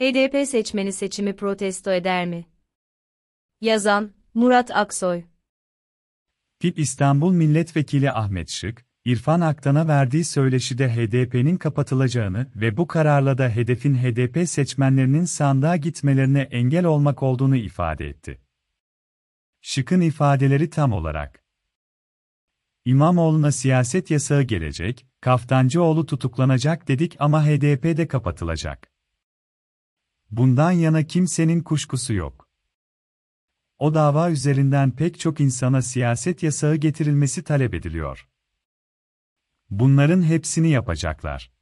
HDP seçmeni seçimi protesto eder mi? Yazan, Murat Aksoy Tip İstanbul Milletvekili Ahmet Şık, İrfan Aktan'a verdiği söyleşide HDP'nin kapatılacağını ve bu kararla da hedefin HDP seçmenlerinin sandığa gitmelerine engel olmak olduğunu ifade etti. Şık'ın ifadeleri tam olarak. İmamoğlu'na siyaset yasağı gelecek, Kaftancıoğlu tutuklanacak dedik ama HDP de kapatılacak. Bundan yana kimsenin kuşkusu yok. O dava üzerinden pek çok insana siyaset yasağı getirilmesi talep ediliyor. Bunların hepsini yapacaklar.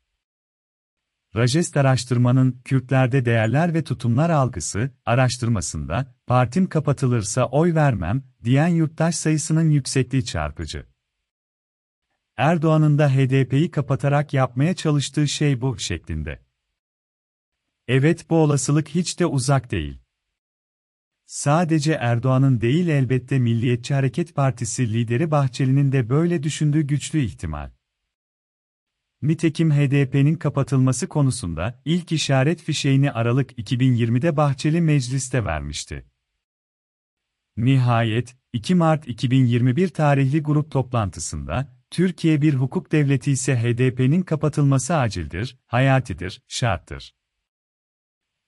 Rajest araştırmanın Kürtlerde değerler ve tutumlar algısı araştırmasında partim kapatılırsa oy vermem diyen yurttaş sayısının yüksekliği çarpıcı. Erdoğan'ın da HDP'yi kapatarak yapmaya çalıştığı şey bu şeklinde. Evet bu olasılık hiç de uzak değil. Sadece Erdoğan'ın değil elbette Milliyetçi Hareket Partisi lideri Bahçeli'nin de böyle düşündüğü güçlü ihtimal. Nitekim HDP'nin kapatılması konusunda ilk işaret fişeğini Aralık 2020'de Bahçeli mecliste vermişti. Nihayet, 2 Mart 2021 tarihli grup toplantısında, Türkiye bir hukuk devleti ise HDP'nin kapatılması acildir, hayatidir, şarttır.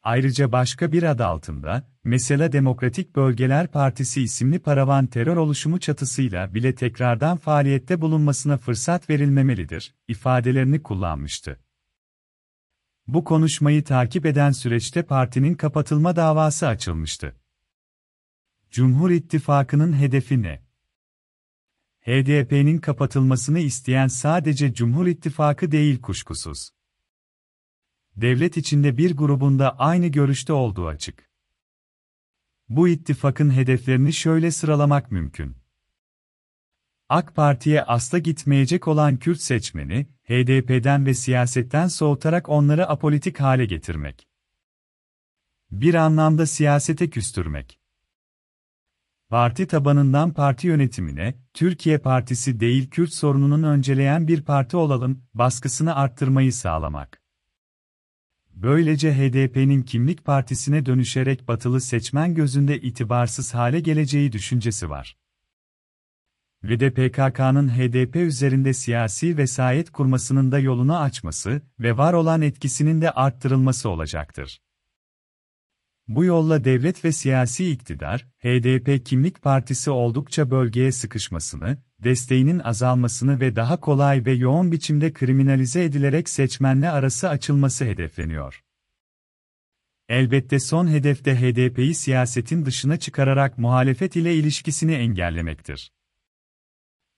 Ayrıca başka bir adı altında, mesela Demokratik Bölgeler Partisi isimli paravan terör oluşumu çatısıyla bile tekrardan faaliyette bulunmasına fırsat verilmemelidir, ifadelerini kullanmıştı. Bu konuşmayı takip eden süreçte partinin kapatılma davası açılmıştı. Cumhur İttifakı'nın hedefi ne? HDP'nin kapatılmasını isteyen sadece Cumhur İttifakı değil kuşkusuz devlet içinde bir grubunda aynı görüşte olduğu açık. Bu ittifakın hedeflerini şöyle sıralamak mümkün. AK Parti'ye asla gitmeyecek olan Kürt seçmeni, HDP'den ve siyasetten soğutarak onları apolitik hale getirmek. Bir anlamda siyasete küstürmek. Parti tabanından parti yönetimine, Türkiye Partisi değil Kürt sorununun önceleyen bir parti olalım, baskısını arttırmayı sağlamak. Böylece HDP'nin kimlik partisine dönüşerek batılı seçmen gözünde itibarsız hale geleceği düşüncesi var. Ve de PKK'nın HDP üzerinde siyasi vesayet kurmasının da yolunu açması ve var olan etkisinin de arttırılması olacaktır. Bu yolla devlet ve siyasi iktidar, HDP kimlik partisi oldukça bölgeye sıkışmasını, desteğinin azalmasını ve daha kolay ve yoğun biçimde kriminalize edilerek seçmenle arası açılması hedefleniyor. Elbette son hedef de HDP'yi siyasetin dışına çıkararak muhalefet ile ilişkisini engellemektir.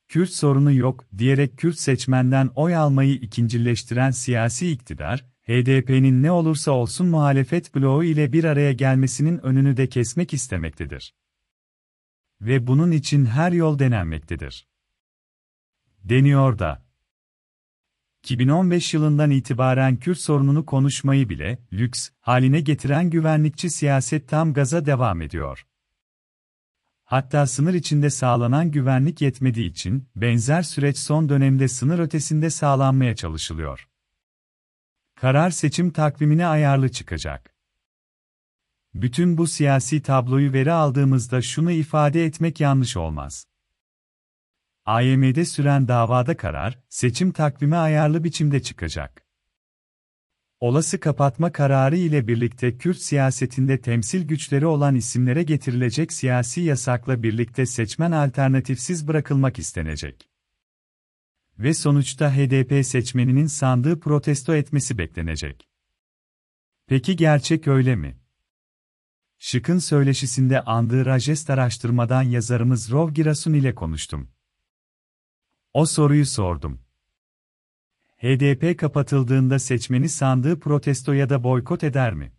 Kürt sorunu yok diyerek Kürt seçmenden oy almayı ikincileştiren siyasi iktidar, HDP'nin ne olursa olsun muhalefet bloğu ile bir araya gelmesinin önünü de kesmek istemektedir. Ve bunun için her yol denenmektedir. Deniyor da. 2015 yılından itibaren Kürt sorununu konuşmayı bile lüks haline getiren güvenlikçi siyaset tam gaza devam ediyor. Hatta sınır içinde sağlanan güvenlik yetmediği için benzer süreç son dönemde sınır ötesinde sağlanmaya çalışılıyor. Karar seçim takvimine ayarlı çıkacak. Bütün bu siyasi tabloyu veri aldığımızda şunu ifade etmek yanlış olmaz. AYM'de süren davada karar, seçim takvimi ayarlı biçimde çıkacak. Olası kapatma kararı ile birlikte Kürt siyasetinde temsil güçleri olan isimlere getirilecek siyasi yasakla birlikte seçmen alternatifsiz bırakılmak istenecek. Ve sonuçta HDP seçmeninin sandığı protesto etmesi beklenecek. Peki gerçek öyle mi? Şık'ın söyleşisinde andığı Rajest araştırmadan yazarımız Rov Girasun ile konuştum. O soruyu sordum. HDP kapatıldığında seçmeni sandığı protesto ya da boykot eder mi?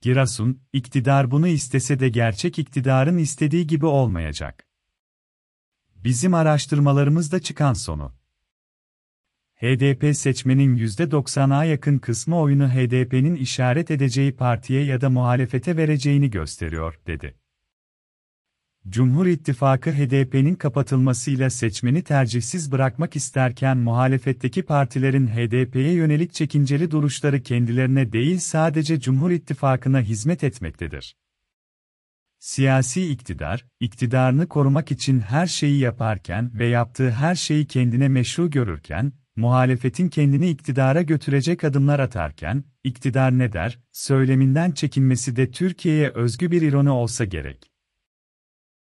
Girasun, iktidar bunu istese de gerçek iktidarın istediği gibi olmayacak. Bizim araştırmalarımızda çıkan sonu. HDP seçmenin %90'a yakın kısmı oyunu HDP'nin işaret edeceği partiye ya da muhalefete vereceğini gösteriyor, dedi. Cumhur İttifakı HDP'nin kapatılmasıyla seçmeni tercihsiz bırakmak isterken muhalefetteki partilerin HDP'ye yönelik çekinceli duruşları kendilerine değil sadece Cumhur İttifakı'na hizmet etmektedir. Siyasi iktidar, iktidarını korumak için her şeyi yaparken ve yaptığı her şeyi kendine meşru görürken, muhalefetin kendini iktidara götürecek adımlar atarken, iktidar ne der, söyleminden çekinmesi de Türkiye'ye özgü bir ironi olsa gerek.